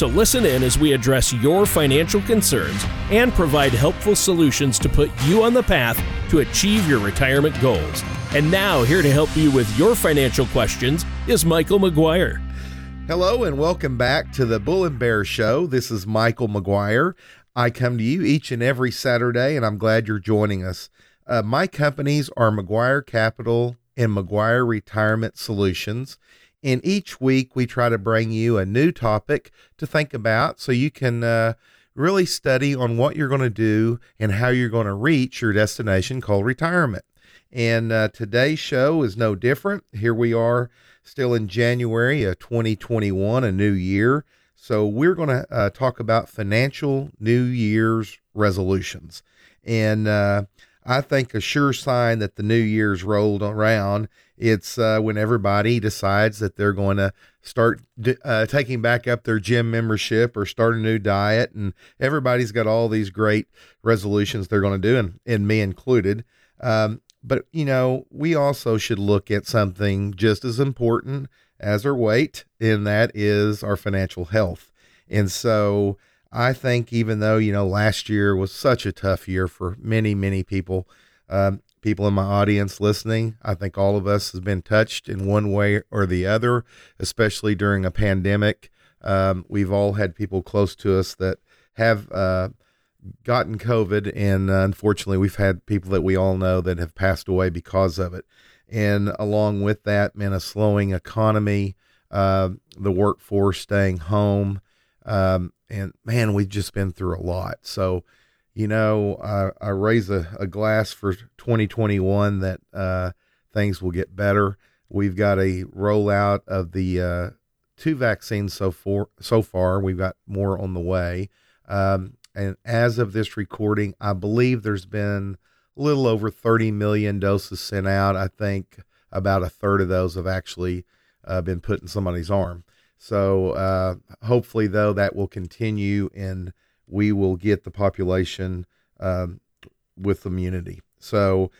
So listen in as we address your financial concerns and provide helpful solutions to put you on the path to achieve your retirement goals. And now, here to help you with your financial questions is Michael McGuire. Hello and welcome back to the Bull and Bear Show. This is Michael McGuire. I come to you each and every Saturday, and I'm glad you're joining us. Uh, my companies are McGuire Capital and McGuire Retirement Solutions. And each week we try to bring you a new topic to think about so you can uh, really study on what you're going to do and how you're going to reach your destination called retirement. And uh, today's show is no different. Here we are still in January of 2021, a new year. So we're going to uh, talk about financial New Year's resolutions. And uh, I think a sure sign that the new year's rolled around it's uh, when everybody decides that they're going to start uh, taking back up their gym membership or start a new diet, and everybody's got all these great resolutions they're going to do, and, and me included. Um, but you know, we also should look at something just as important as our weight, and that is our financial health. And so, I think even though you know last year was such a tough year for many many people, um, people in my audience listening. I think all of us has been touched in one way or the other, especially during a pandemic. Um, we've all had people close to us that have uh, gotten COVID, and uh, unfortunately, we've had people that we all know that have passed away because of it. And along with that, man, a slowing economy, uh, the workforce staying home, um, and man, we've just been through a lot. So you know, I, I raise a, a, glass for 2021 that uh, things will get better. We've got a rollout of the uh, two vaccines so far. So far, we've got more on the way. Um, and as of this recording, I believe there's been a little over 30 million doses sent out. I think about a third of those have actually uh, been put in somebody's arm. So uh, hopefully, though, that will continue in we will get the population um, with immunity. So,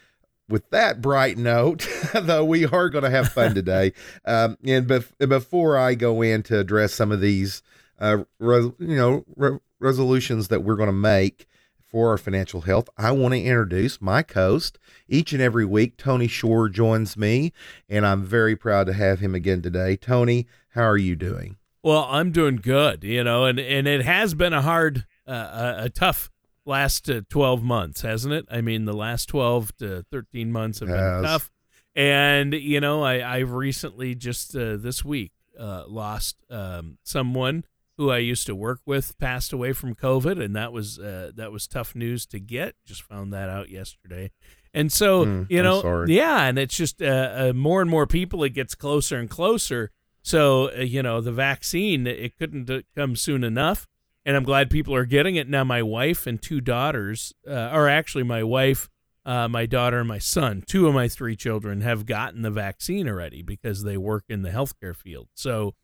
with that bright note, though, we are going to have fun today. um, and bef- before I go in to address some of these, uh, you know, re- resolutions that we're going to make for our financial health, I want to introduce my host. Each and every week, Tony Shore joins me, and I'm very proud to have him again today. Tony, how are you doing? Well, I'm doing good, you know, and, and it has been a hard uh, a, a, tough last uh, 12 months, hasn't it? I mean, the last 12 to 13 months have been tough. And, you know, I, I recently just uh, this week uh, lost um, someone who I used to work with passed away from COVID, and that was uh, that was tough news to get. Just found that out yesterday, and so mm, you know, yeah, and it's just uh, uh, more and more people. It gets closer and closer. So uh, you know, the vaccine it couldn't come soon enough, and I'm glad people are getting it now. My wife and two daughters, uh, or actually my wife, uh, my daughter, and my son, two of my three children have gotten the vaccine already because they work in the healthcare field. So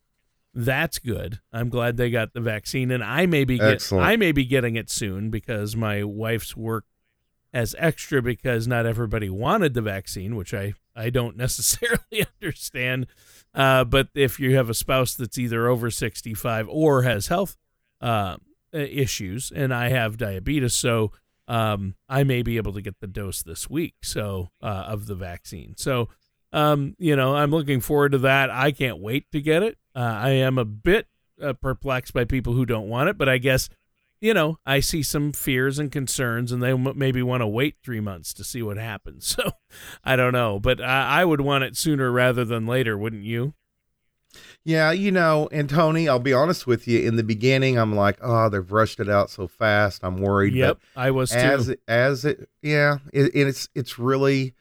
that's good. I'm glad they got the vaccine, and I may be get, I may be getting it soon because my wife's work as extra because not everybody wanted the vaccine, which I I don't necessarily understand. Uh, but if you have a spouse that's either over 65 or has health uh, issues, and I have diabetes, so um, I may be able to get the dose this week. So uh, of the vaccine. So um, you know, I'm looking forward to that. I can't wait to get it. Uh, I am a bit uh, perplexed by people who don't want it, but I guess you know I see some fears and concerns, and they m- maybe want to wait three months to see what happens. So I don't know, but I, I would want it sooner rather than later, wouldn't you? Yeah, you know, and Tony, I'll be honest with you. In the beginning, I'm like, oh, they've rushed it out so fast. I'm worried. Yep, but I was as too. As it, yeah, it, it's it's really,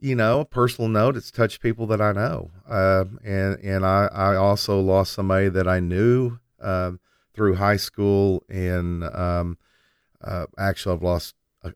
you know, a personal note. It's touched people that I know, uh, and and I I also lost somebody that I knew um, through high school, and um, uh, actually, I've lost. A,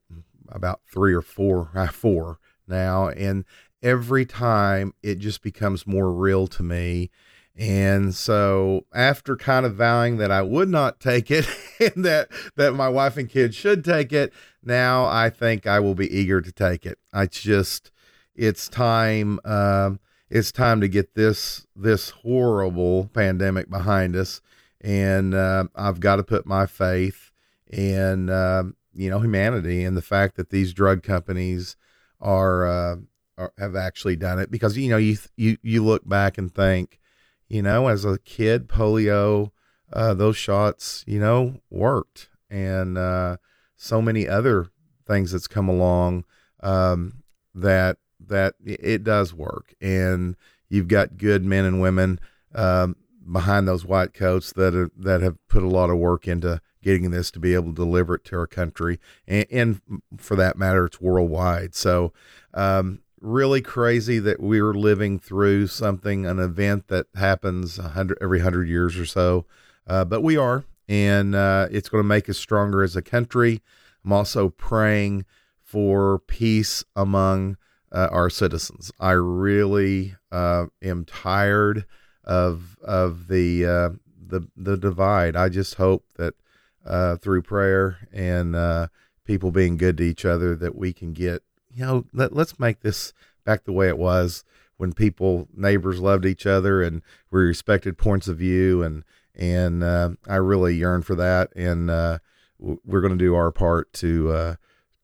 about three or four, uh, four now, and every time it just becomes more real to me. And so after kind of vowing that I would not take it and that that my wife and kids should take it, now I think I will be eager to take it. I just it's time um, it's time to get this this horrible pandemic behind us and uh, I've got to put my faith in uh, you know humanity and the fact that these drug companies are, uh, are have actually done it because you know you you you look back and think you know as a kid polio uh, those shots you know worked. And uh, so many other things that's come along um, that that it does work. And you've got good men and women um, behind those white coats that are, that have put a lot of work into getting this to be able to deliver it to our country, and, and for that matter, it's worldwide. So, um, really crazy that we're living through something, an event that happens hundred every hundred years or so, uh, but we are, and uh, it's going to make us stronger as a country. I'm also praying for peace among uh, our citizens. I really uh, am tired of of the uh, the the divide. I just hope that uh, through prayer and people being good to each other, that we can get you know let, let's make this back the way it was when people neighbors loved each other and we respected points of view and and uh, I really yearn for that and uh, we're going to do our part to uh,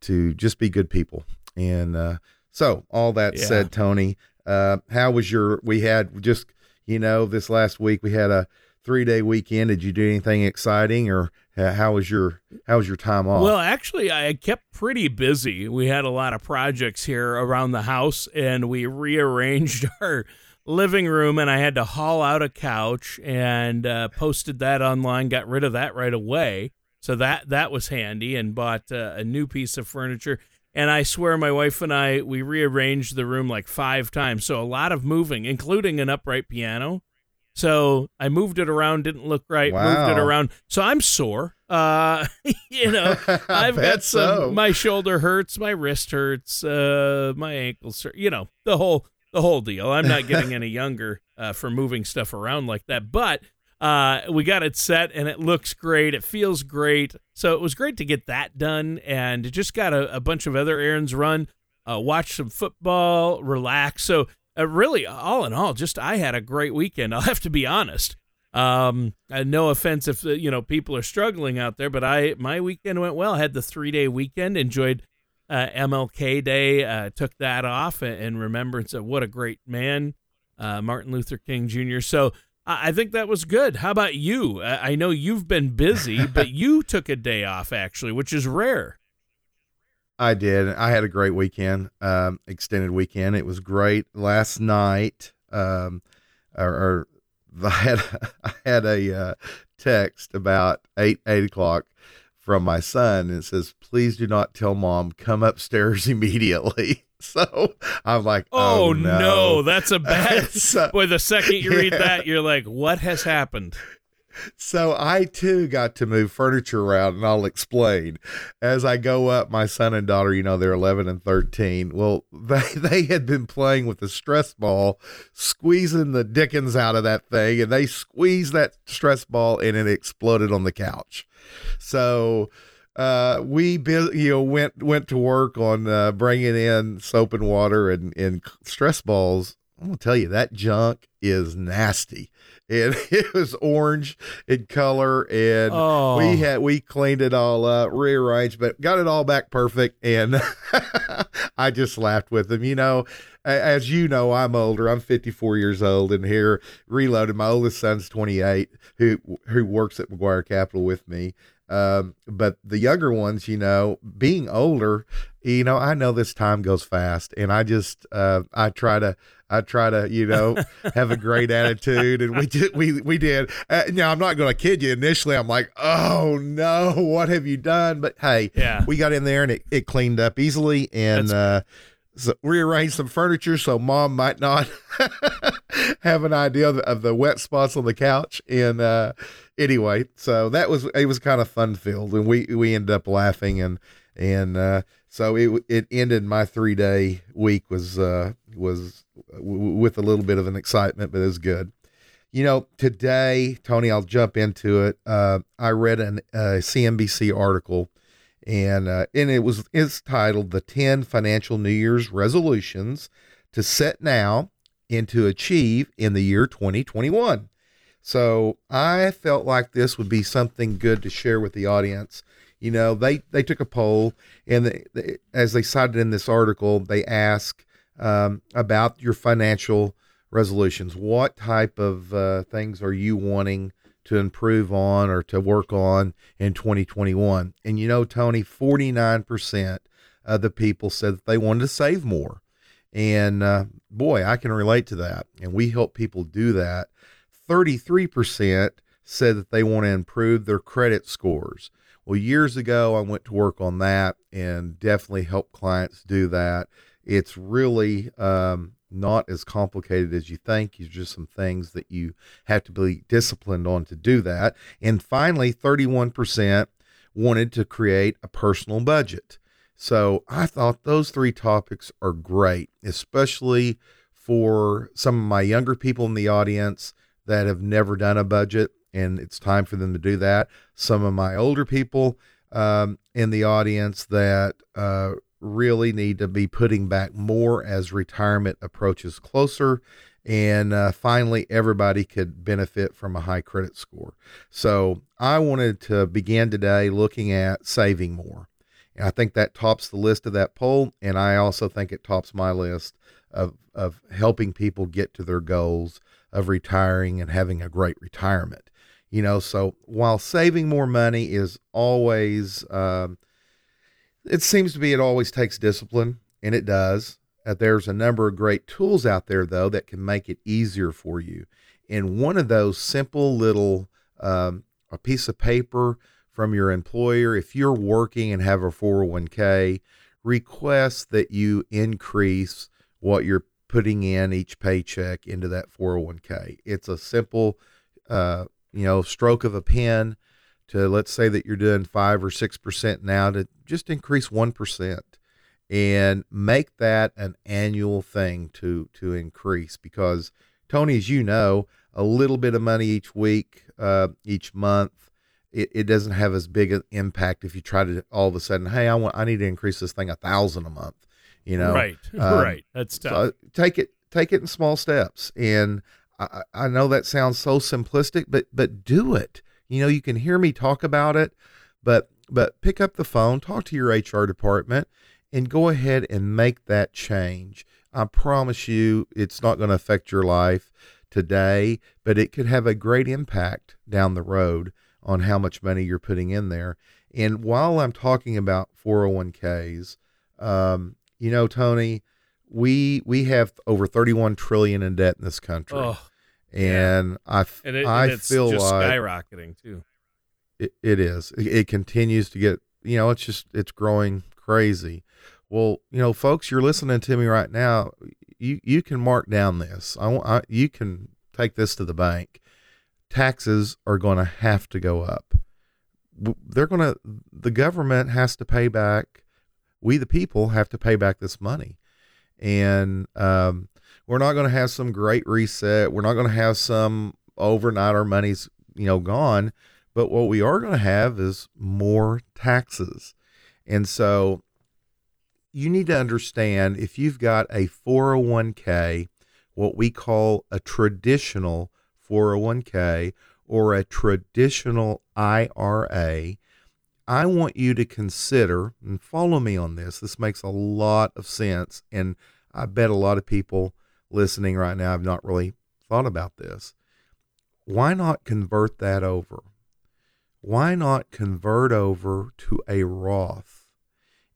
to just be good people and uh, so all that yeah. said Tony uh, how was your we had just you know, this last week we had a three day weekend. Did you do anything exciting or how was your how was your time off? Well, actually, I kept pretty busy. We had a lot of projects here around the house, and we rearranged our living room, and I had to haul out a couch and uh, posted that online. Got rid of that right away, so that that was handy, and bought uh, a new piece of furniture. And I swear, my wife and I, we rearranged the room like five times. So a lot of moving, including an upright piano. So I moved it around, didn't look right, wow. moved it around. So I'm sore. Uh, you know, I've got some, so. my shoulder hurts, my wrist hurts, uh, my ankles hurt, you know, the whole, the whole deal. I'm not getting any younger, uh, for moving stuff around like that. But uh, we got it set and it looks great. It feels great. So it was great to get that done and just got a, a bunch of other errands run, uh, watch some football, relax. So uh, really, all in all, just I had a great weekend. I'll have to be honest. Um, uh, no offense if uh, you know people are struggling out there, but I my weekend went well. I had the three day weekend, enjoyed uh, MLK Day, uh, took that off in remembrance of what a great man uh, Martin Luther King Jr. So I think that was good. How about you? I know you've been busy, but you took a day off actually, which is rare. I did. I had a great weekend, um, extended weekend. It was great. Last night, um, or, or I had I had a uh, text about eight eight o'clock from my son, and it says, "Please do not tell mom. Come upstairs immediately." So I'm like, oh, oh no. no. that's a bad. so, boy, the second you read that, you're like, what has happened? So I too got to move furniture around, and I'll explain. As I go up, my son and daughter, you know, they're 11 and 13. Well, they they had been playing with the stress ball, squeezing the dickens out of that thing, and they squeezed that stress ball, and it exploded on the couch. So uh, we you know went went to work on uh, bringing in soap and water and and stress balls. I'm gonna tell you that junk is nasty. And it was orange in color, and oh. we had we cleaned it all up, rearranged, but got it all back perfect. And I just laughed with them. You know, as you know, I'm older. I'm 54 years old, and here reloaded. My oldest son's 28, who who works at McGuire Capital with me. Um, but the younger ones, you know, being older, you know, I know this time goes fast, and I just, uh, I try to, I try to, you know, have a great attitude, and we did, we we did. Uh, now I'm not going to kid you. Initially, I'm like, oh no, what have you done? But hey, yeah, we got in there and it, it cleaned up easily, and uh, so rearrange some furniture so mom might not have an idea of the, of the, wet spots on the couch. And uh, anyway, so that was it was kind of fun filled, and we we ended up laughing and and uh, so it it ended. My three day week was uh, was w- with a little bit of an excitement, but it was good. You know, today, Tony, I'll jump into it. Uh, I read an CNBC article, and uh, and it was it's titled "The Ten Financial New Year's Resolutions to Set Now and to Achieve in the Year 2021." So I felt like this would be something good to share with the audience. You know, they they took a poll, and they, they, as they cited in this article, they ask um, about your financial resolutions. What type of uh, things are you wanting to improve on or to work on in 2021? And you know, Tony, 49% of the people said that they wanted to save more. And uh, boy, I can relate to that. And we help people do that 33% said that they want to improve their credit scores. Well, years ago, I went to work on that and definitely help clients do that. It's really um, not as complicated as you think. It's just some things that you have to be disciplined on to do that. And finally, 31% wanted to create a personal budget. So I thought those three topics are great, especially for some of my younger people in the audience that have never done a budget, and it's time for them to do that. Some of my older people um, in the audience that uh, really need to be putting back more as retirement approaches closer. And uh, finally, everybody could benefit from a high credit score. So I wanted to begin today looking at saving more. I think that tops the list of that poll. And I also think it tops my list of, of helping people get to their goals of retiring and having a great retirement. You know, so while saving more money is always, um, it seems to be it always takes discipline, and it does. Uh, there's a number of great tools out there, though, that can make it easier for you. And one of those simple little, um, a piece of paper from your employer, if you're working and have a 401k, request that you increase what you're putting in each paycheck into that 401k. It's a simple, uh, you know, stroke of a pen to let's say that you're doing five or six percent now to just increase one percent and make that an annual thing to to increase because Tony, as you know, a little bit of money each week, uh, each month, it, it doesn't have as big an impact if you try to all of a sudden, hey, I want I need to increase this thing a thousand a month you know? Right um, right that's tough. so take it take it in small steps. And I, I know that sounds so simplistic but but do it. You know you can hear me talk about it but but pick up the phone talk to your hr department and go ahead and make that change. I promise you it's not going to affect your life today but it could have a great impact down the road on how much money you're putting in there and while i'm talking about 401ks um, you know, Tony, we we have over 31 trillion in debt in this country. Oh, and yeah. I and it, I and feel like skyrocketing too. It, it is. It, it continues to get, you know, it's just it's growing crazy. Well, you know, folks, you're listening to me right now. You you can mark down this. I, I you can take this to the bank. Taxes are going to have to go up. They're going to the government has to pay back we the people have to pay back this money and um, we're not going to have some great reset we're not going to have some overnight our money's you know gone but what we are going to have is more taxes and so you need to understand if you've got a 401k what we call a traditional 401k or a traditional IRA I want you to consider and follow me on this. This makes a lot of sense. And I bet a lot of people listening right now have not really thought about this. Why not convert that over? Why not convert over to a Roth?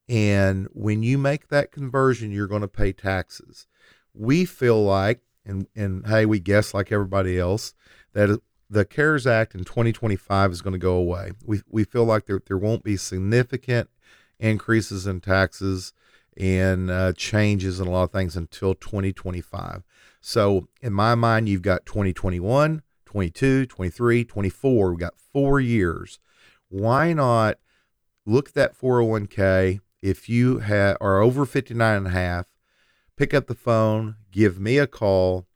And when you make that conversion, you're going to pay taxes. We feel like, and, and hey, we guess like everybody else, that the CARES Act in 2025 is going to go away. We, we feel like there, there won't be significant increases in taxes and uh, changes in a lot of things until 2025. So, in my mind, you've got 2021, 22, 23, 24. We've got four years. Why not look at that 401k. If you ha- are over 59 and a half, pick up the phone, give me a call,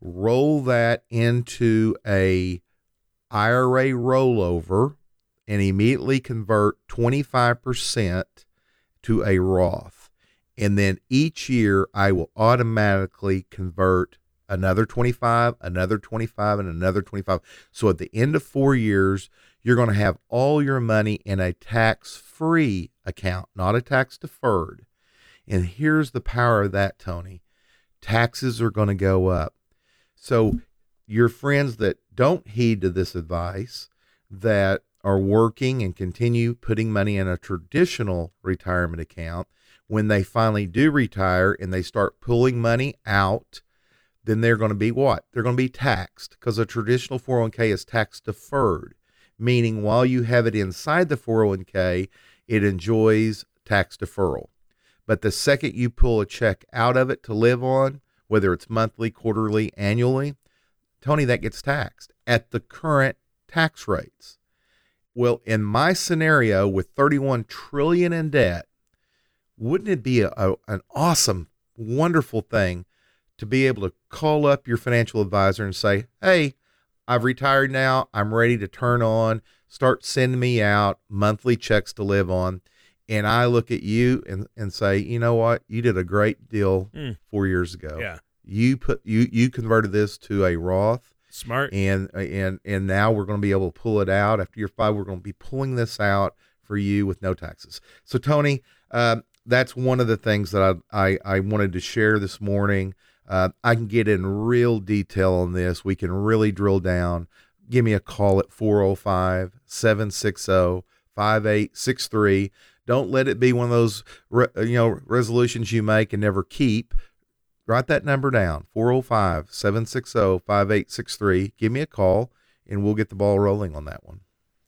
roll that into a IRA rollover and immediately convert 25% to a Roth. And then each year I will automatically convert another 25, another 25, and another 25. So at the end of four years, you're going to have all your money in a tax free account, not a tax deferred. And here's the power of that, Tony taxes are going to go up. So, your friends that don't heed to this advice, that are working and continue putting money in a traditional retirement account, when they finally do retire and they start pulling money out, then they're going to be what? They're going to be taxed because a traditional 401k is tax deferred, meaning while you have it inside the 401k, it enjoys tax deferral. But the second you pull a check out of it to live on, whether it's monthly, quarterly, annually, Tony, that gets taxed at the current tax rates. Well, in my scenario with 31 trillion in debt, wouldn't it be a, a, an awesome, wonderful thing to be able to call up your financial advisor and say, "Hey, I've retired now. I'm ready to turn on, start sending me out monthly checks to live on." And I look at you and, and say, you know what? You did a great deal mm. four years ago. Yeah. You put you you converted this to a Roth. Smart. And and and now we're going to be able to pull it out after year five. We're going to be pulling this out for you with no taxes. So Tony, um, that's one of the things that I, I, I wanted to share this morning. Uh, I can get in real detail on this. We can really drill down. Give me a call at 405 760 5863. Don't let it be one of those you know resolutions you make and never keep. Write that number down 405 760 5863. Give me a call and we'll get the ball rolling on that one.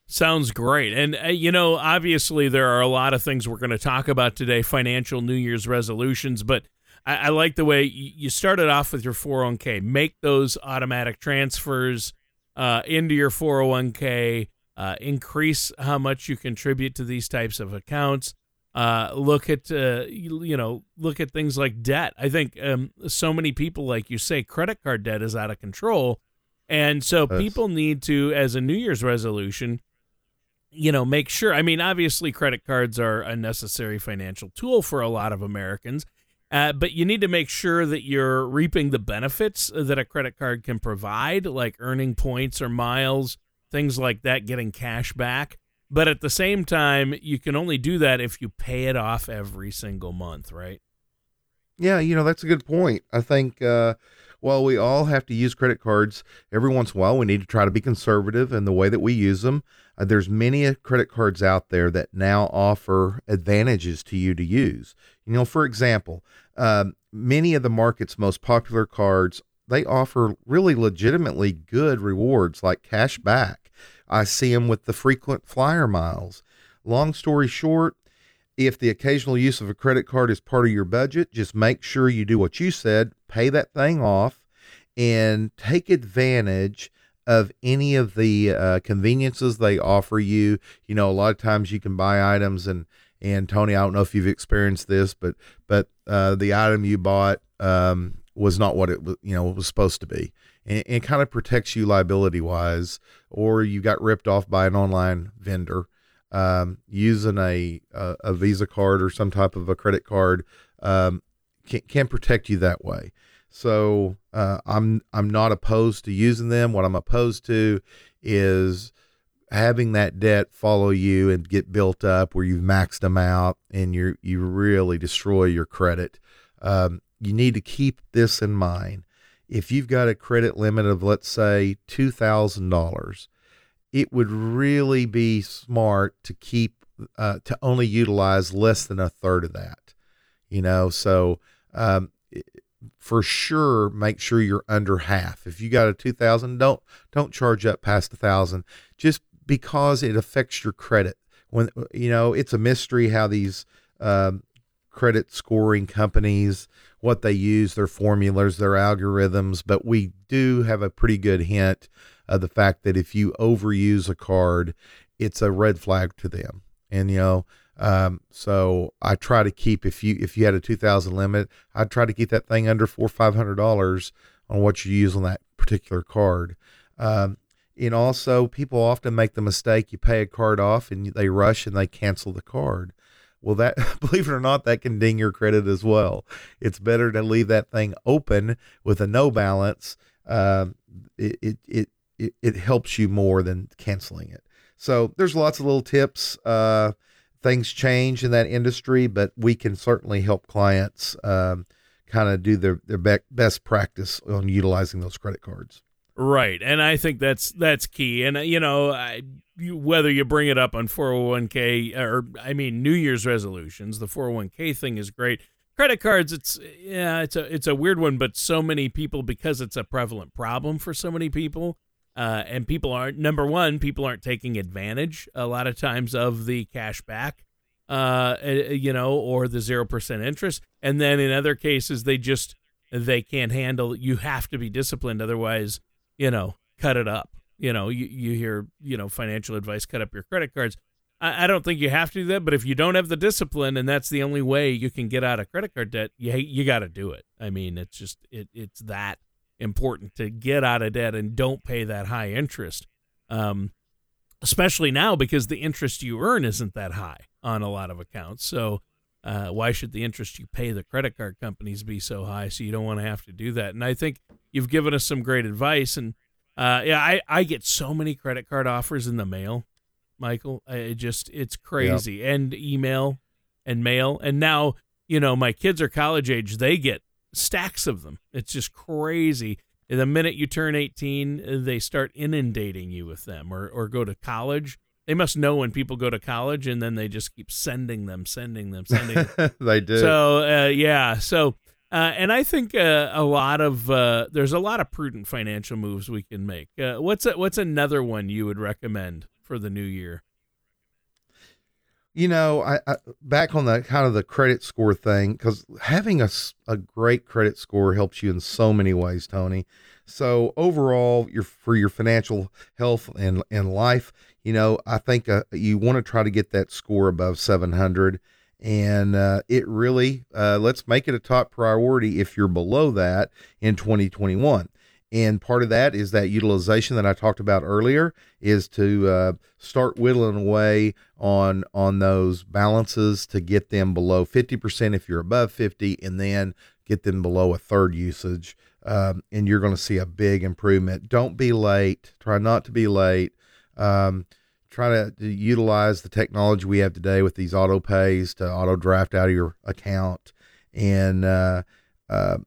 Sounds great. And, uh, you know, obviously, there are a lot of things we're going to talk about today financial New Year's resolutions, but I, I like the way you started off with your 401k. Make those automatic transfers uh, into your 401k, uh, increase how much you contribute to these types of accounts. Uh, look at uh, you, you, know look at things like debt. I think um, so many people, like you say, credit card debt is out of control, and so yes. people need to, as a New Year's resolution, you know, make sure. I mean, obviously, credit cards are a necessary financial tool for a lot of Americans, uh, but you need to make sure that you're reaping the benefits that a credit card can provide, like earning points or miles, things like that, getting cash back. But at the same time, you can only do that if you pay it off every single month, right? Yeah, you know, that's a good point. I think uh, while we all have to use credit cards every once in a while, we need to try to be conservative in the way that we use them. Uh, there's many credit cards out there that now offer advantages to you to use. You know, for example, um, many of the market's most popular cards they offer really legitimately good rewards like cash back. I see them with the frequent flyer miles. Long story short, if the occasional use of a credit card is part of your budget, just make sure you do what you said, pay that thing off, and take advantage of any of the uh, conveniences they offer you. You know, a lot of times you can buy items and and Tony, I don't know if you've experienced this, but but uh, the item you bought um, was not what it was, you know, was supposed to be, and, kind of protects you liability wise, or you got ripped off by an online vendor um, using a, a, a Visa card or some type of a credit card um, can, can protect you that way. So uh, I'm I'm not opposed to using them. What I'm opposed to is having that debt follow you and get built up where you've maxed them out and you you really destroy your credit. Um, you need to keep this in mind. If you've got a credit limit of let's say two thousand dollars, it would really be smart to keep uh, to only utilize less than a third of that. You know, so um, for sure make sure you're under half. If you got a 2000, don't don't charge up past a 1000 just because it affects your credit. When you know, it's a mystery how these um, credit scoring companies what they use, their formulas, their algorithms, but we do have a pretty good hint of the fact that if you overuse a card, it's a red flag to them. and you know, um, so I try to keep if you if you had a two thousand limit, I try to keep that thing under four five hundred dollars on what you use on that particular card. Um, and also, people often make the mistake you pay a card off and they rush and they cancel the card. Well, that believe it or not, that can ding your credit as well. It's better to leave that thing open with a no balance. It, it, it it it helps you more than canceling it. So there's lots of little tips. Uh, things change in that industry, but we can certainly help clients um, kind of do their their be- best practice on utilizing those credit cards. Right, and I think that's that's key. And uh, you know, I, you, whether you bring it up on 401k or I mean New Year's resolutions, the 401k thing is great. Credit cards, it's yeah, it's a it's a weird one, but so many people because it's a prevalent problem for so many people. Uh, and people aren't number one people aren't taking advantage a lot of times of the cash back uh, you know or the 0% interest and then in other cases they just they can't handle you have to be disciplined otherwise you know cut it up you know you, you hear you know financial advice cut up your credit cards I, I don't think you have to do that but if you don't have the discipline and that's the only way you can get out of credit card debt you you got to do it i mean it's just it, it's that important to get out of debt and don't pay that high interest. Um, especially now because the interest you earn isn't that high on a lot of accounts. So uh, why should the interest you pay the credit card companies be so high? So you don't want to have to do that. And I think you've given us some great advice. And uh, yeah, I, I get so many credit card offers in the mail, Michael. It just it's crazy. Yep. And email and mail. And now you know my kids are college age. They get stacks of them. It's just crazy. the minute you turn 18, they start inundating you with them or, or go to college. They must know when people go to college and then they just keep sending them, sending them, sending them. they do. So, uh, yeah. So, uh, and I think uh, a lot of uh, there's a lot of prudent financial moves we can make. Uh, what's a, what's another one you would recommend for the new year? you know, I, I, back on the kind of the credit score thing because having a, a great credit score helps you in so many ways, Tony. So overall, your for your financial health and and life, you know, I think uh, you want to try to get that score above 700, and uh, it really uh, let's make it a top priority if you're below that in 2021. And part of that is that utilization that I talked about earlier is to uh, start whittling away on on those balances to get them below 50% if you're above 50 and then get them below a third usage um, and you're going to see a big improvement. Don't be late. Try not to be late. Um, try to, to, utilize the technology we have today with these auto pays to auto draft out of your account and uh, uh,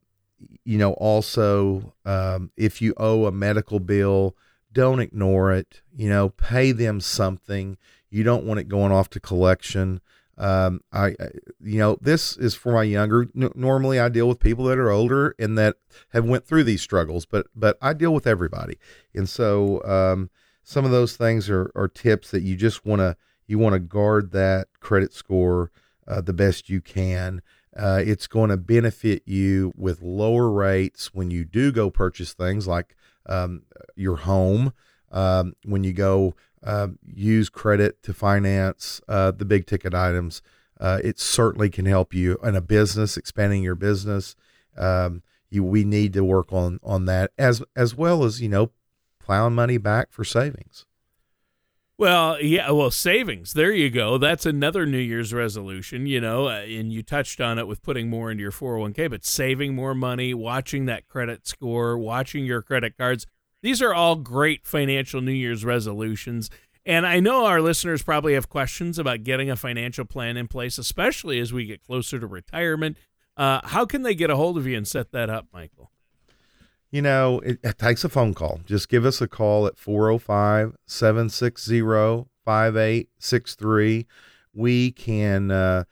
you know, also, um, if you owe a medical bill, don't ignore it. You know, pay them something. You don't want it going off to collection. Um, I, I, you know, this is for my younger. N- normally, I deal with people that are older and that have went through these struggles, but but I deal with everybody, and so um, some of those things are are tips that you just want to you want to guard that credit score uh, the best you can. Uh, it's going to benefit you with lower rates when you do go purchase things like um, your home. Um, when you go uh, use credit to finance uh, the big ticket items, uh, it certainly can help you in a business, expanding your business. Um, you, we need to work on on that as as well as you know plowing money back for savings. Well, yeah, well, savings. There you go. That's another New Year's resolution, you know, uh, and you touched on it with putting more into your 401k, but saving more money, watching that credit score, watching your credit cards. These are all great financial New Year's resolutions. And I know our listeners probably have questions about getting a financial plan in place, especially as we get closer to retirement. Uh, how can they get a hold of you and set that up, Michael? You know, it, it, takes a phone call. Just give us a call at 405 760 5863. We can uh,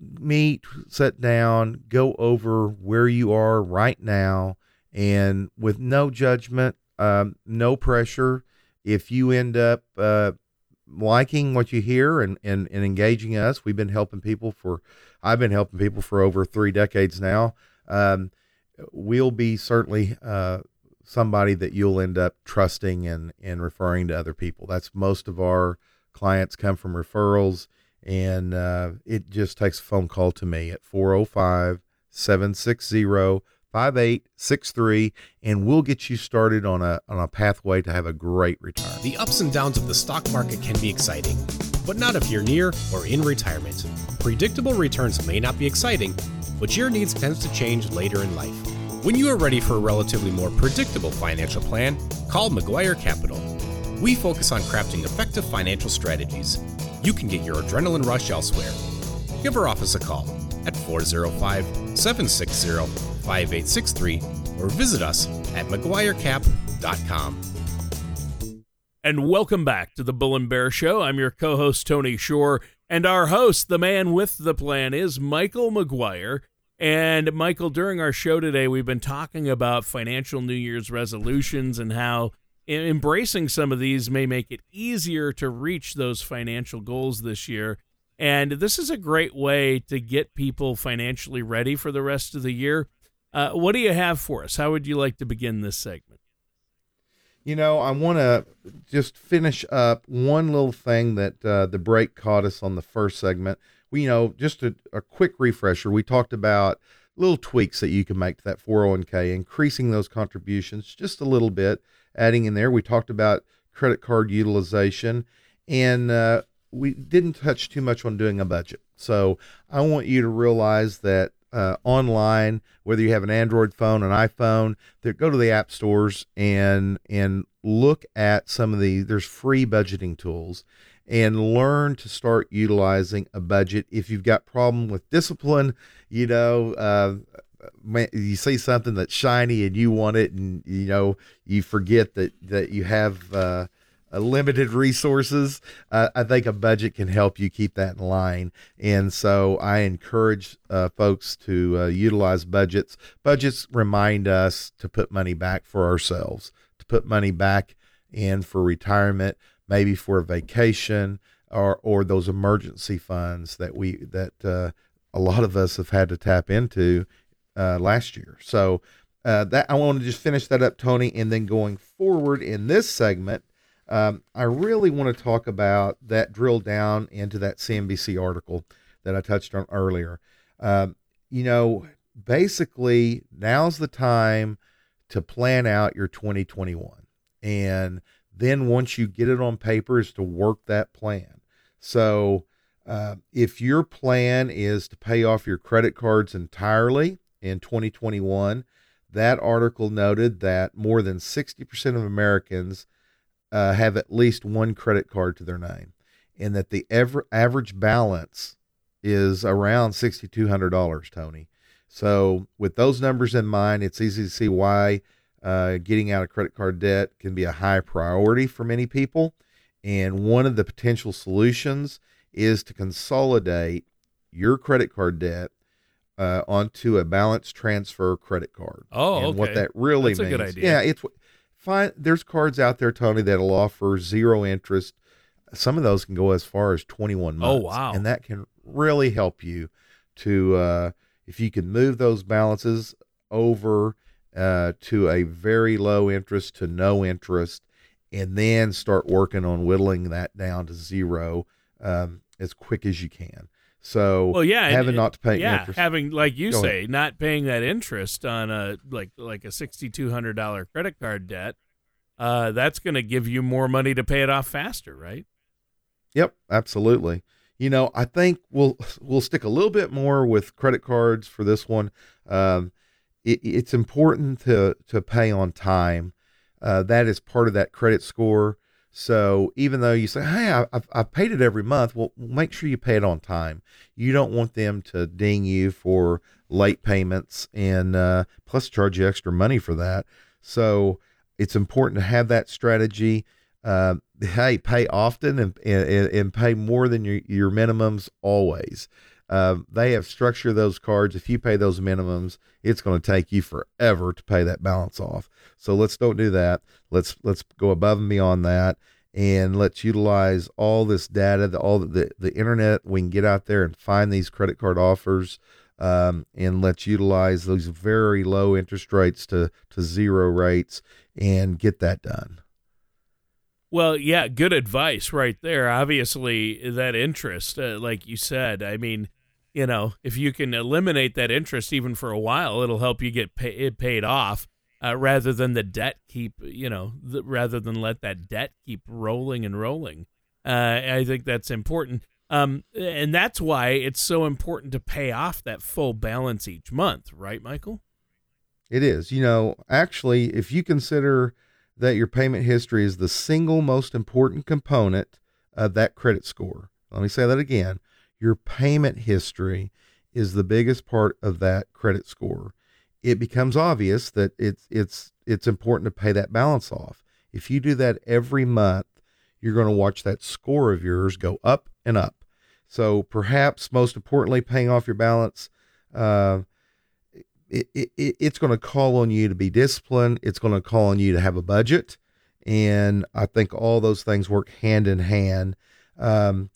meet, sit down, go over where you are right now, and with no judgment, um, no pressure. If you end up uh, liking what you hear and, and, and engaging us, we've been helping people for, I've been helping people for over three decades now. Um, we'll be certainly uh, somebody that you'll end up trusting and, and referring to other people. That's most of our clients come from referrals, and uh, it just takes a phone call to me at 405 760 5863 and we'll get you started on a on a pathway to have a great retirement. The ups and downs of the stock market can be exciting, but not if you're near or in retirement. Predictable returns may not be exciting, but your needs tends to change later in life. When you are ready for a relatively more predictable financial plan, call McGuire Capital. We focus on crafting effective financial strategies. You can get your adrenaline rush elsewhere. Give our office a call at 405 760 5863 or visit us at McGuireCap.com. And welcome back to the Bull and Bear Show. I'm your co host, Tony Shore, and our host, the man with the plan, is Michael McGuire. And Michael, during our show today, we've been talking about financial New Year's resolutions and how embracing some of these may make it easier to reach those financial goals this year. And this is a great way to get people financially ready for the rest of the year. Uh, what do you have for us? How would you like to begin this segment? You know, I want to just finish up one little thing that uh, the break caught us on the first segment we, you know, just a, a quick refresher. We talked about little tweaks that you can make to that 401k, increasing those contributions just a little bit, adding in there. We talked about credit card utilization, and uh, we didn't touch too much on doing a budget. So I want you to realize that uh, online, whether you have an Android phone, an iPhone, go to the app stores and and look at some of the. There's free budgeting tools, and learn to start utilizing a budget. If you've got problem with discipline, you know, uh, you see something that's shiny and you want it, and you know you forget that that you have uh, limited resources. Uh, I think a budget can help you keep that in line, and so I encourage uh, folks to uh, utilize budgets. Budgets remind us to put money back for ourselves, to put money back in for retirement maybe for a vacation or or those emergency funds that we that uh, a lot of us have had to tap into uh, last year. So uh, that I want to just finish that up, Tony, and then going forward in this segment, um, I really want to talk about that drill down into that CNBC article that I touched on earlier. Um, you know, basically now's the time to plan out your 2021 and then once you get it on paper is to work that plan. So uh, if your plan is to pay off your credit cards entirely in 2021, that article noted that more than 60% of Americans uh, have at least one credit card to their name, and that the ever, average balance is around $6,200, Tony. So, with those numbers in mind, it's easy to see why uh, getting out of credit card debt can be a high priority for many people. And one of the potential solutions is to consolidate your credit card debt uh, onto a balance transfer credit card. Oh, and okay. what that really That's means. a good idea. Yeah, it's fine. There's cards out there, Tony, that'll offer zero interest. Some of those can go as far as 21 months. Oh, wow. And that can really help you to, uh, if you can move those balances over uh, to a very low interest to no interest, and then start working on whittling that down to zero um, as quick as you can. So, well, yeah, having and, not to pay yeah, interest, having like you Go say, ahead. not paying that interest on a like like a sixty two hundred dollar credit card debt, uh, that's going to give you more money to pay it off faster, right? Yep, absolutely. You know, I think we'll we'll stick a little bit more with credit cards for this one. Um, it, it's important to to pay on time. Uh, that is part of that credit score. So even though you say, "Hey, I've, I've paid it every month," well, make sure you pay it on time. You don't want them to ding you for late payments and uh, plus charge you extra money for that. So it's important to have that strategy. Uh, hey, pay often and, and and pay more than your your minimums always. Uh, they have structured those cards. If you pay those minimums, it's going to take you forever to pay that balance off. So let's don't do that. Let's let's go above and beyond that, and let's utilize all this data, the, all the the internet. We can get out there and find these credit card offers, um, and let's utilize those very low interest rates to to zero rates and get that done. Well, yeah, good advice right there. Obviously, that interest, uh, like you said, I mean, you know, if you can eliminate that interest even for a while, it'll help you get pay- it paid off uh, rather than the debt keep, you know, the, rather than let that debt keep rolling and rolling. Uh, I think that's important. Um, and that's why it's so important to pay off that full balance each month, right, Michael? It is. You know, actually, if you consider that your payment history is the single most important component of that credit score, let me say that again. Your payment history is the biggest part of that credit score. It becomes obvious that it's it's it's important to pay that balance off. If you do that every month, you're going to watch that score of yours go up and up. So perhaps most importantly, paying off your balance uh, it, it, it's going to call on you to be disciplined. It's going to call on you to have a budget. And I think all those things work hand in hand. Um,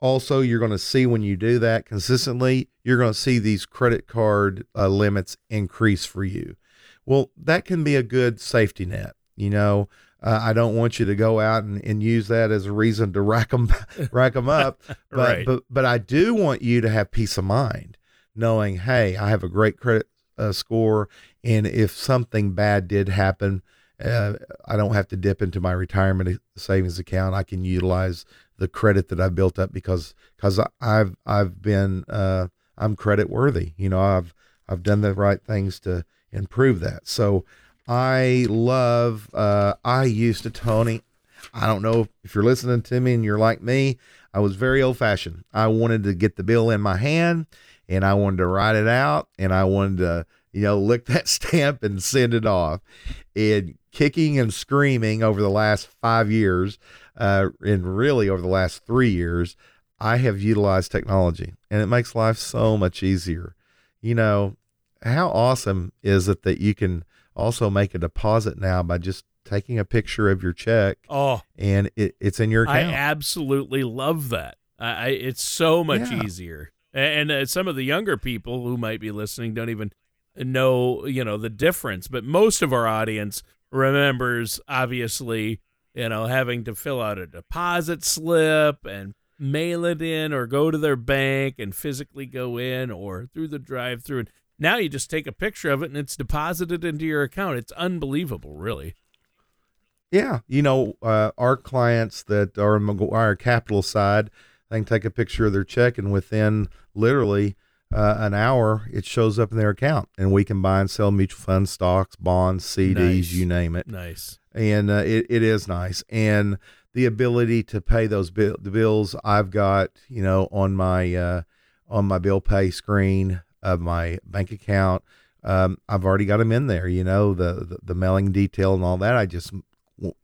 also, you're going to see when you do that consistently, you're going to see these credit card uh, limits increase for you. Well, that can be a good safety net. You know, uh, I don't want you to go out and, and use that as a reason to rack them, rack them up. But, right. but, but I do want you to have peace of mind knowing, hey, I have a great credit uh, score. And if something bad did happen, uh, I don't have to dip into my retirement savings account. I can utilize the credit that I've built up because because I've I've been uh, I'm credit worthy. You know, I've I've done the right things to improve that. So I love. Uh, I used to Tony. I don't know if you're listening to me and you're like me. I was very old fashioned. I wanted to get the bill in my hand and I wanted to write it out and I wanted to, you know, lick that stamp and send it off. And kicking and screaming over the last five years, uh, and really over the last three years, I have utilized technology and it makes life so much easier. You know, how awesome is it that you can also make a deposit now by just taking a picture of your check? Oh, and it, it's in your account. I absolutely love that. I, it's so much yeah. easier and uh, some of the younger people who might be listening don't even know you know the difference. But most of our audience remembers obviously you know having to fill out a deposit slip and mail it in or go to their bank and physically go in or through the drive through and now you just take a picture of it and it's deposited into your account. It's unbelievable really. Yeah. You know uh, our clients that are on McGuire Capital side they can take a picture of their check, and within literally uh, an hour, it shows up in their account, and we can buy and sell mutual funds, stocks, bonds, CDs, nice. you name it. Nice. And uh, it, it is nice, and the ability to pay those bill, the bills I've got, you know, on my uh, on my bill pay screen of my bank account. Um, I've already got them in there, you know, the, the the mailing detail and all that. I just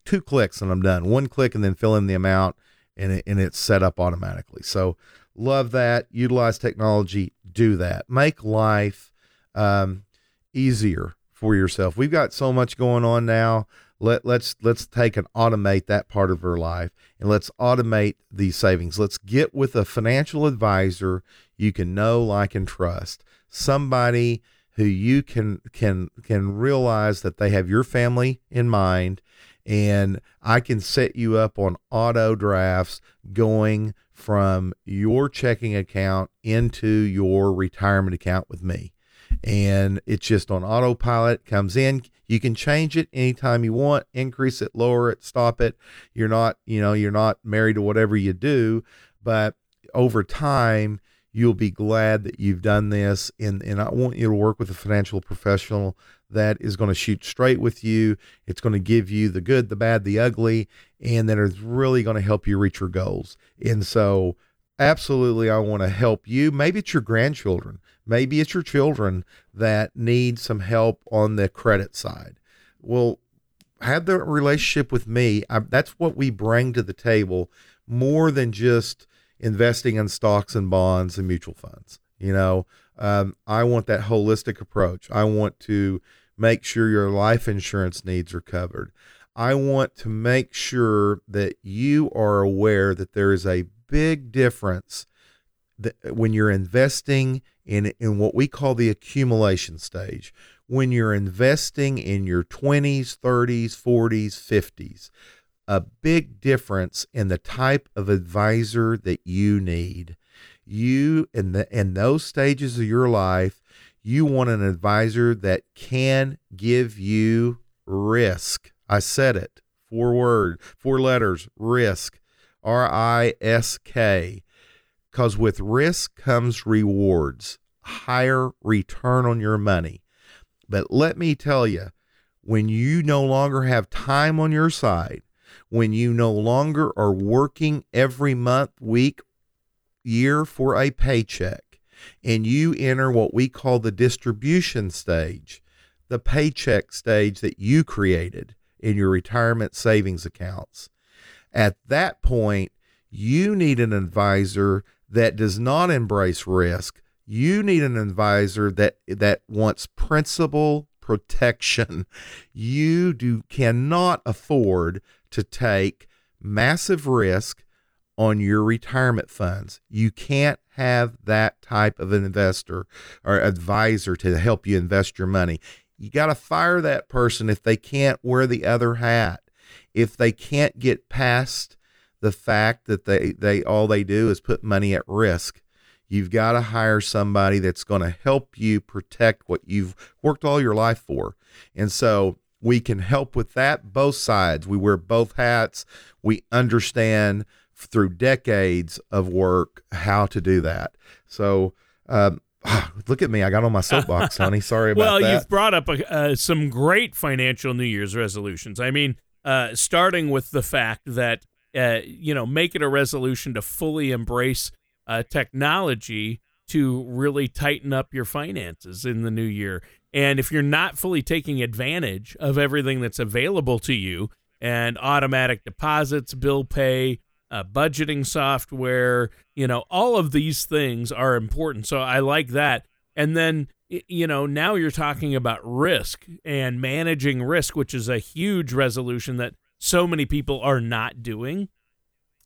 two clicks and I'm done. One click and then fill in the amount and, it, and it's set up automatically. So love that. Utilize technology. Do that. Make life um, easier for yourself. We've got so much going on now. Let let's let's take and automate that part of our life, and let's automate these savings. Let's get with a financial advisor you can know, like, and trust. Somebody who you can can can realize that they have your family in mind and I can set you up on auto drafts going from your checking account into your retirement account with me. And it's just on autopilot, comes in. You can change it anytime you want, increase it, lower it, stop it. You're not, you know, you're not married to whatever you do, but over time, you'll be glad that you've done this. And, and I want you to work with a financial professional that is going to shoot straight with you. It's going to give you the good, the bad, the ugly, and that is really going to help you reach your goals. And so, absolutely, I want to help you. Maybe it's your grandchildren, maybe it's your children that need some help on the credit side. Well, have the relationship with me. I, that's what we bring to the table more than just investing in stocks and bonds and mutual funds. You know, um, I want that holistic approach. I want to make sure your life insurance needs are covered. I want to make sure that you are aware that there is a big difference that when you're investing in, in what we call the accumulation stage. When you're investing in your 20s, 30s, 40s, 50s, a big difference in the type of advisor that you need. You in the in those stages of your life, you want an advisor that can give you risk. I said it. Four word, four letters, risk. R I S K. Cuz with risk comes rewards, higher return on your money. But let me tell you, when you no longer have time on your side, when you no longer are working every month, week, year for a paycheck, and you enter what we call the distribution stage, the paycheck stage that you created in your retirement savings accounts. At that point, you need an advisor that does not embrace risk. You need an advisor that that wants principal protection. You do cannot afford to take massive risk on your retirement funds. You can't have that type of an investor or advisor to help you invest your money. You got to fire that person if they can't wear the other hat. If they can't get past the fact that they, they all they do is put money at risk. You've got to hire somebody that's going to help you protect what you've worked all your life for. And so we can help with that both sides. We wear both hats. We understand through decades of work how to do that. So, um, look at me. I got on my soapbox, honey. Sorry about well, that. Well, you've brought up uh, some great financial New Year's resolutions. I mean, uh, starting with the fact that, uh, you know, make it a resolution to fully embrace uh, technology to really tighten up your finances in the new year. And if you're not fully taking advantage of everything that's available to you and automatic deposits, bill pay, uh, budgeting software, you know, all of these things are important. So I like that. And then, you know, now you're talking about risk and managing risk, which is a huge resolution that so many people are not doing.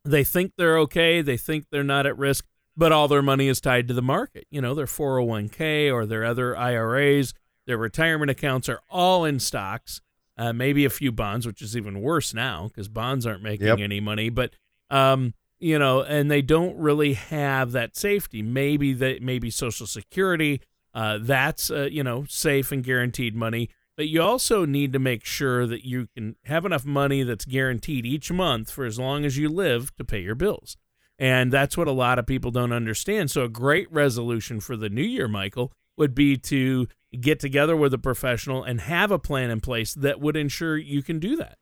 They think they're okay, they think they're not at risk, but all their money is tied to the market. You know, their 401k or their other IRAs their retirement accounts are all in stocks, uh, maybe a few bonds, which is even worse now because bonds aren't making yep. any money. But um, you know, and they don't really have that safety. Maybe that maybe Social Security, uh, that's uh, you know safe and guaranteed money. But you also need to make sure that you can have enough money that's guaranteed each month for as long as you live to pay your bills. And that's what a lot of people don't understand. So, a great resolution for the new year, Michael, would be to get together with a professional and have a plan in place that would ensure you can do that.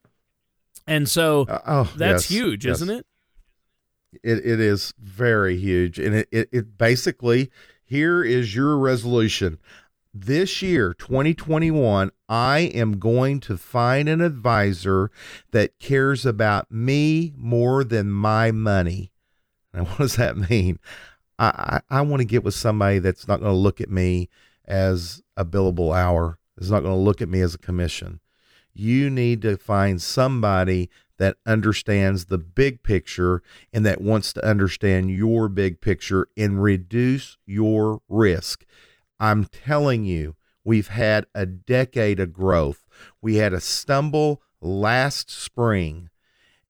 And so uh, oh, that's yes, huge, yes. isn't it? It it is very huge. And it, it, it basically here is your resolution. This year, 2021, I am going to find an advisor that cares about me more than my money. And what does that mean? I, I, I want to get with somebody that's not going to look at me as a billable hour, is not going to look at me as a commission. You need to find somebody that understands the big picture and that wants to understand your big picture and reduce your risk. I'm telling you, we've had a decade of growth. We had a stumble last spring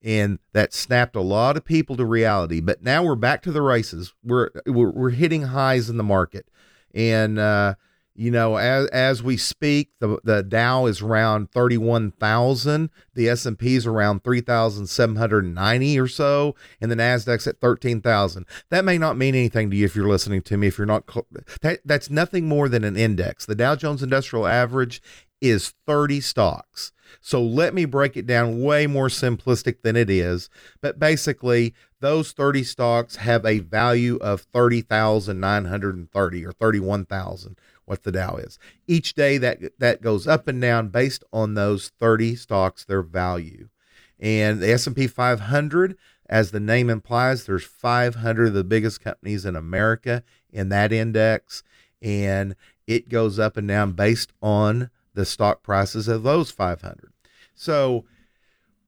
and that snapped a lot of people to reality. But now we're back to the races. We're we're, we're hitting highs in the market, and uh, you know, as as we speak, the the Dow is around thirty one thousand, the S and P is around three thousand seven hundred ninety or so, and the Nasdaq's at thirteen thousand. That may not mean anything to you if you're listening to me. If you're not, that that's nothing more than an index. The Dow Jones Industrial Average is thirty stocks. So let me break it down way more simplistic than it is. But basically, those 30 stocks have a value of 30,930 or 31,000 what the Dow is. Each day that that goes up and down based on those 30 stocks their value. And the S&P 500 as the name implies there's 500 of the biggest companies in America in that index and it goes up and down based on the stock prices of those 500. So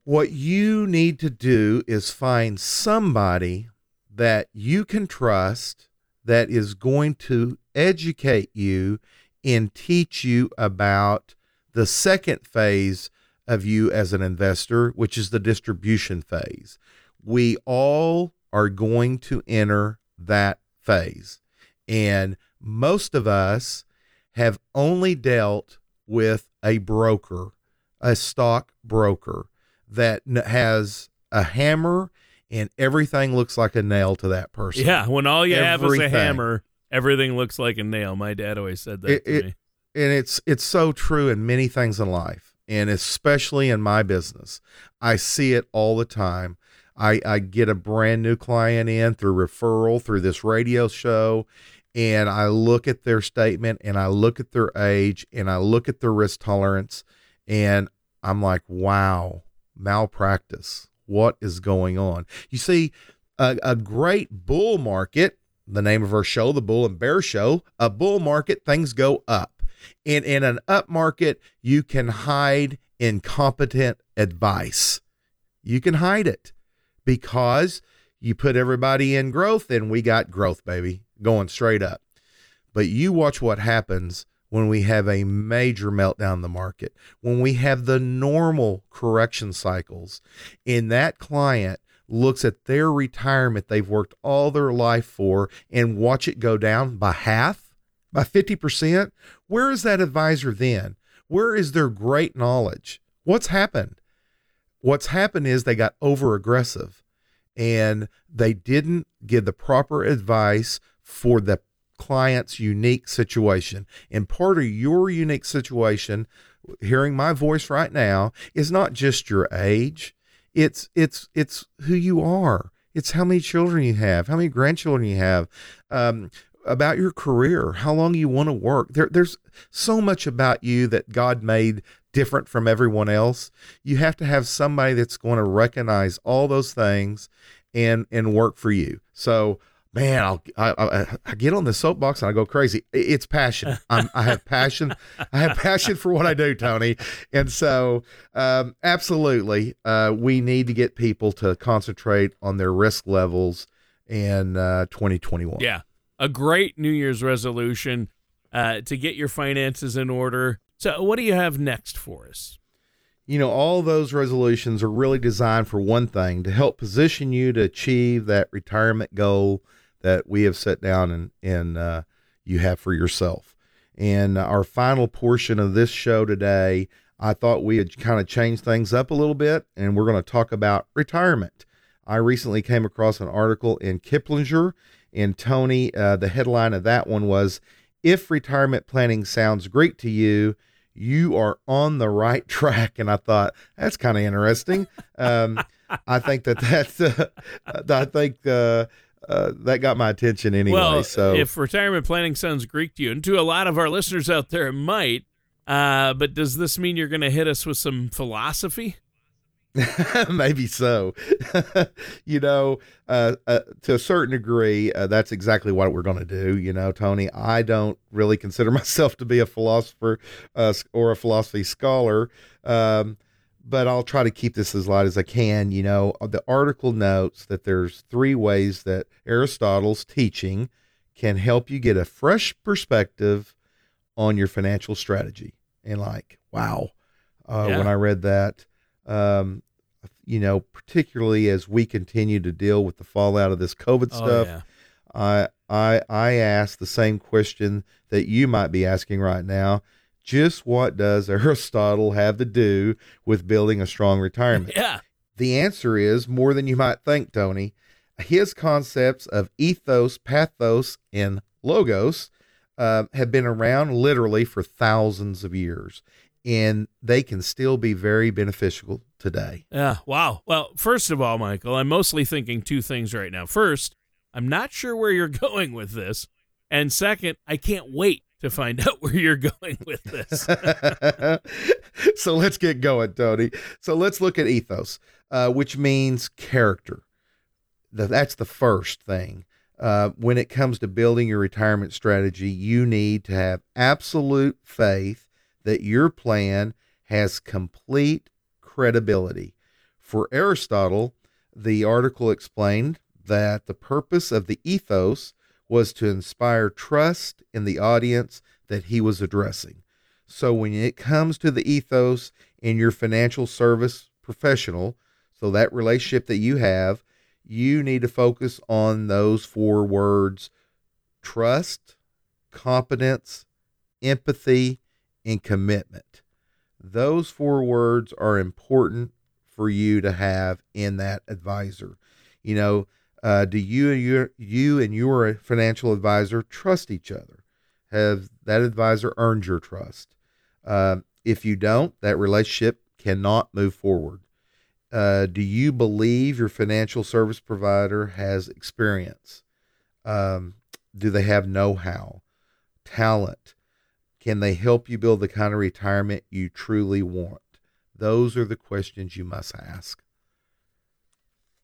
what you need to do is find somebody that you can trust that is going to educate you and teach you about the second phase of you as an investor, which is the distribution phase. We all are going to enter that phase. And most of us have only dealt with a broker, a stock broker that has a hammer and everything looks like a nail to that person. Yeah, when all you everything. have is a hammer, everything looks like a nail. My dad always said that it, to it, me. And it's it's so true in many things in life, and especially in my business. I see it all the time. I, I get a brand new client in through referral through this radio show, and I look at their statement and I look at their age and I look at their risk tolerance, and I'm like, wow, malpractice. What is going on? You see, a, a great bull market, the name of our show, the Bull and Bear Show, a bull market, things go up. And in an up market, you can hide incompetent advice. You can hide it because you put everybody in growth and we got growth, baby, going straight up. But you watch what happens when we have a major meltdown in the market, when we have the normal correction cycles, and that client looks at their retirement they've worked all their life for and watch it go down by half, by 50%, where is that advisor then? Where is their great knowledge? What's happened? What's happened is they got over aggressive and they didn't give the proper advice for the client's unique situation. And part of your unique situation, hearing my voice right now, is not just your age. It's it's it's who you are. It's how many children you have, how many grandchildren you have, um, about your career, how long you want to work. There, there's so much about you that God made different from everyone else. You have to have somebody that's going to recognize all those things and and work for you. So man, I'll, I, I, I, get on the soapbox and I go crazy. It's passion. I'm, I have passion. I have passion for what I do, Tony. And so, um, absolutely, uh, we need to get people to concentrate on their risk levels in uh, 2021. Yeah, a great New Year's resolution uh, to get your finances in order. So, what do you have next for us? You know, all those resolutions are really designed for one thing to help position you to achieve that retirement goal that we have set down and and uh, you have for yourself. And our final portion of this show today, I thought we had kind of changed things up a little bit, and we're going to talk about retirement. I recently came across an article in Kiplinger, and Tony, uh, the headline of that one was If Retirement Planning Sounds Greek to You, you are on the right track. And I thought, that's kind of interesting. Um, I think that that's, uh, I think, uh, uh, that got my attention anyway. Well, so if retirement planning sounds Greek to you, and to a lot of our listeners out there, it might. Uh, but does this mean you're going to hit us with some philosophy? Maybe so. you know, uh, uh, to a certain degree, uh, that's exactly what we're going to do. You know, Tony, I don't really consider myself to be a philosopher uh, or a philosophy scholar. Um, but I'll try to keep this as light as I can. You know, uh, the article notes that there's three ways that Aristotle's teaching can help you get a fresh perspective on your financial strategy. And like, wow, uh, yeah. when I read that, um, you know, particularly as we continue to deal with the fallout of this COVID oh, stuff, yeah. I I I ask the same question that you might be asking right now just what does Aristotle have to do with building a strong retirement? Yeah. The answer is more than you might think, Tony. His concepts of ethos, pathos, and logos uh, have been around literally for thousands of years, and they can still be very beneficial today. Yeah. Wow. Well, first of all, Michael, I'm mostly thinking two things right now. First, I'm not sure where you're going with this. And second, I can't wait to find out where you're going with this. so let's get going, Tony. So let's look at ethos, uh, which means character. That's the first thing. Uh, when it comes to building your retirement strategy, you need to have absolute faith that your plan has complete credibility. For Aristotle, the article explained that the purpose of the ethos was to inspire trust in the audience that he was addressing. So when it comes to the ethos, in your financial service professional, so that relationship that you have, you need to focus on those four words trust, competence, empathy, and commitment. Those four words are important for you to have in that advisor. You know, uh, do you and your you and your financial advisor trust each other? Have that advisor earned your trust? Uh, if you don't, that relationship cannot move forward. Uh, do you believe your financial service provider has experience? Um, do they have know how, talent? Can they help you build the kind of retirement you truly want? Those are the questions you must ask.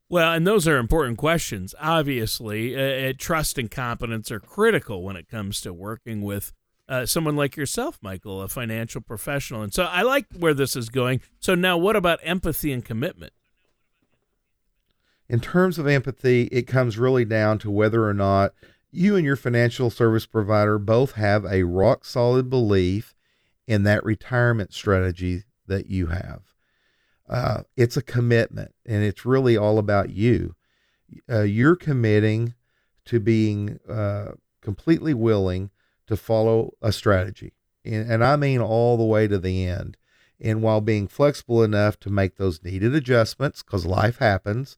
Well, and those are important questions. Obviously, uh, uh, trust and competence are critical when it comes to working with uh, someone like yourself, Michael, a financial professional. And so I like where this is going. So now, what about empathy and commitment? In terms of empathy, it comes really down to whether or not you and your financial service provider both have a rock solid belief in that retirement strategy that you have. Uh, it's a commitment, and it's really all about you. Uh, you're committing to being uh, completely willing to follow a strategy, and, and I mean all the way to the end. And while being flexible enough to make those needed adjustments, because life happens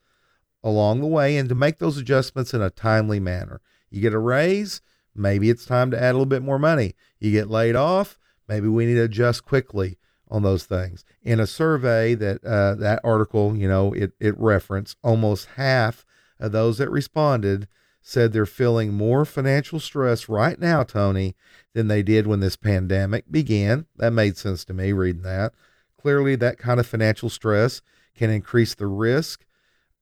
along the way, and to make those adjustments in a timely manner. You get a raise, maybe it's time to add a little bit more money. You get laid off, maybe we need to adjust quickly on those things. In a survey that uh, that article, you know, it it referenced almost half of those that responded said they're feeling more financial stress right now, Tony, than they did when this pandemic began. That made sense to me reading that. Clearly, that kind of financial stress can increase the risk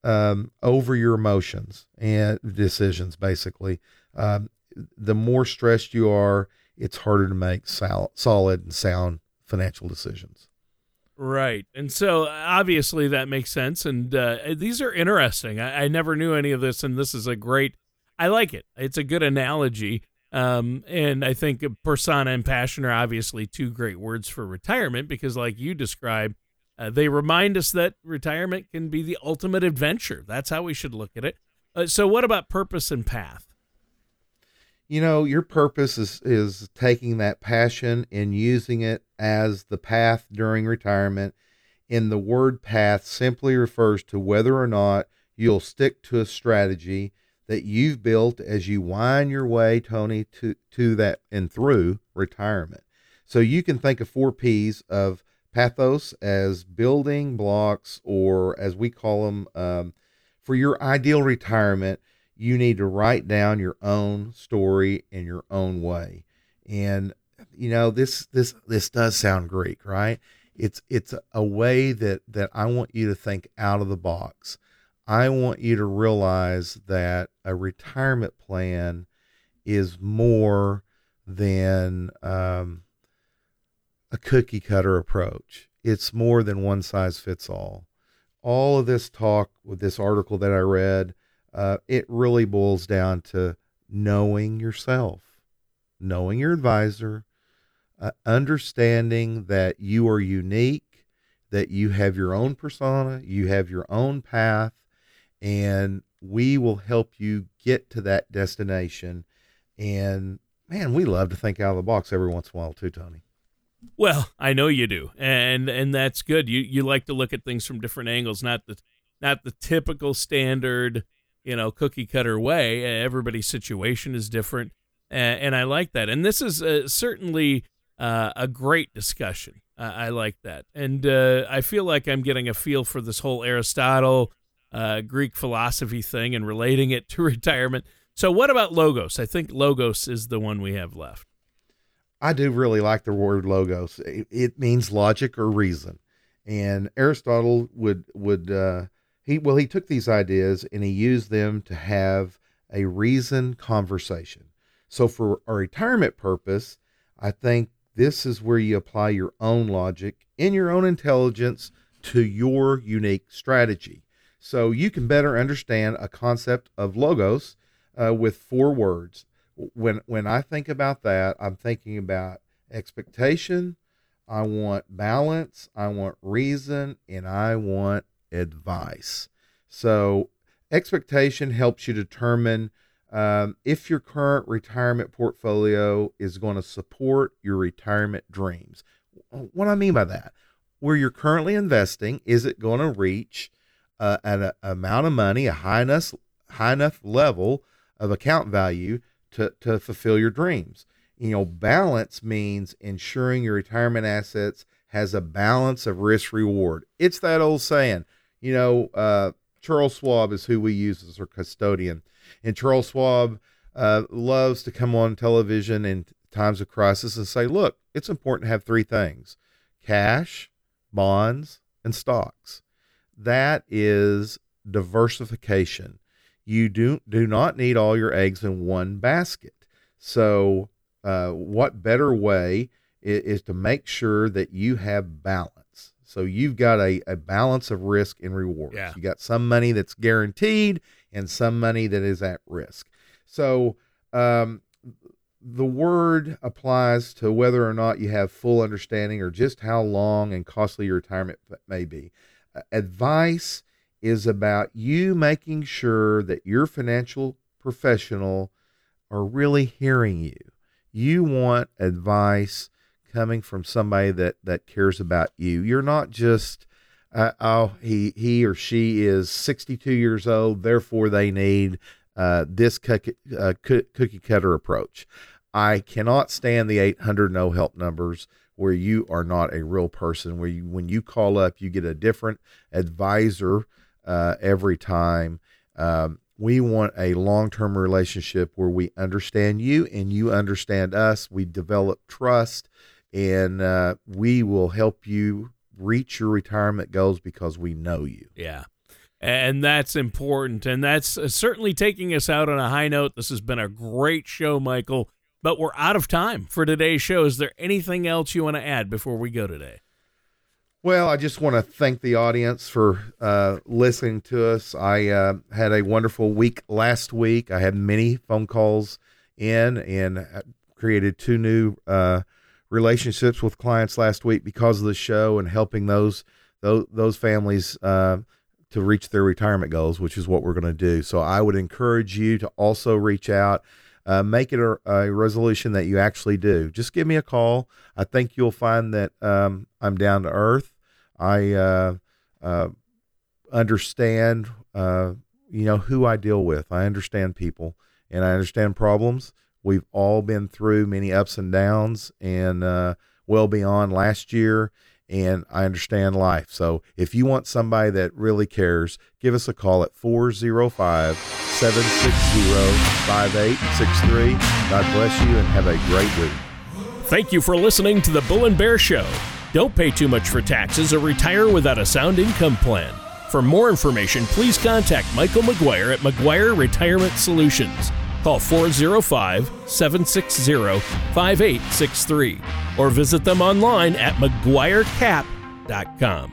um, over your emotions and decisions, basically. Um, the more stressed you are, it's harder to make sol- solid and sound financial decisions. Right. And so obviously that makes sense. And uh, these are interesting. I, I, never knew any of this. And this is a great, I like it. It's a good analogy. Um, and I think persona and passion are obviously two great words for retirement because, like you described, uh, they remind us that retirement can be the ultimate adventure. That's how we should look at it. Uh, so, what about purpose and path? you know your purpose is is taking that passion and using it as the path during retirement and the word path simply refers to whether or not you'll stick to a strategy that you've built as you wind your way tony to to that and through retirement so you can think of four p's of pathos as building blocks or as we call them um, for your ideal retirement you need to write down your own story in your own way. And you know, this this this does sound Greek, right? It's it's a way that that I want you to think out of the box. I want you to realize that a retirement plan is more than um, a cookie cutter approach. It's more than one size fits all. All of this talk with this article that I read uh, it really boils down to knowing yourself, knowing your advisor, uh, understanding that you are unique, that you have your own persona, you have your own path, and we will help you get to that destination. And man, we love to think out of the box every once in a while too, Tony. Well, I know you do, and and that's good. You you like to look at things from different angles, not the not the typical standard you know cookie cutter way. Everybody's situation is different, and, and I like that. And this is uh, certainly uh, a great discussion. Uh, I like that, and uh, I feel like I'm getting a feel for this whole Aristotle uh, Greek philosophy thing and relating it to retirement. So, what about logos? I think logos is the one we have left. I do really like the word logos. It, means logic or reason, and Aristotle would would uh, he well he took these ideas and he used them to have a reason conversation so for a retirement purpose i think this is where you apply your own logic and your own intelligence to your unique strategy so you can better understand a concept of logos uh, with four words when when i think about that i'm thinking about expectation I want balance, I want reason, and I want advice. So, expectation helps you determine um, if your current retirement portfolio is going to support your retirement dreams. What I mean by that, where you're currently investing, is it going to reach uh, an amount of money, a high enough, high enough level of account value to, to fulfill your dreams? You know, balance means ensuring your retirement assets has a balance of risk reward. It's that old saying, you know, uh, Charles Schwab is who we use as our custodian. And Charles Schwab uh, loves to come on television in times of crisis and say, look, it's important to have three things cash, bonds, and stocks. That is diversification. You do, do not need all your eggs in one basket. So, uh, what better way is, is to make sure that you have balance? So you've got a, a balance of risk and reward. Yeah. You got some money that's guaranteed and some money that is at risk. So um, the word applies to whether or not you have full understanding or just how long and costly your retirement may be. Uh, advice is about you making sure that your financial professional are really hearing you. You want advice coming from somebody that that cares about you. You're not just uh, oh he he or she is 62 years old, therefore they need uh, this cookie, uh, cookie cutter approach. I cannot stand the 800 no help numbers where you are not a real person. Where you, when you call up, you get a different advisor uh, every time. Um, we want a long term relationship where we understand you and you understand us. We develop trust and uh, we will help you reach your retirement goals because we know you. Yeah. And that's important. And that's uh, certainly taking us out on a high note. This has been a great show, Michael, but we're out of time for today's show. Is there anything else you want to add before we go today? Well, I just want to thank the audience for uh, listening to us. I uh, had a wonderful week last week. I had many phone calls in and uh, created two new uh, relationships with clients last week because of the show and helping those those those families uh, to reach their retirement goals, which is what we're going to do. So I would encourage you to also reach out. Uh, make it a, a, resolution that you actually do. Just give me a call. I think you'll find that um, I'm down to earth. I uh, uh, understand, uh, you know, who I deal with. I understand people, and I understand problems. We've all been through many ups and downs and uh, well beyond last year. And I understand life. So if you want somebody that really cares, give us a call at 405 760 5863. God bless you and have a great week. Thank you for listening to the Bull and Bear Show. Don't pay too much for taxes or retire without a sound income plan. For more information, please contact Michael McGuire at McGuire Retirement Solutions. Call 405 760 5863 or visit them online at McGuireCap.com.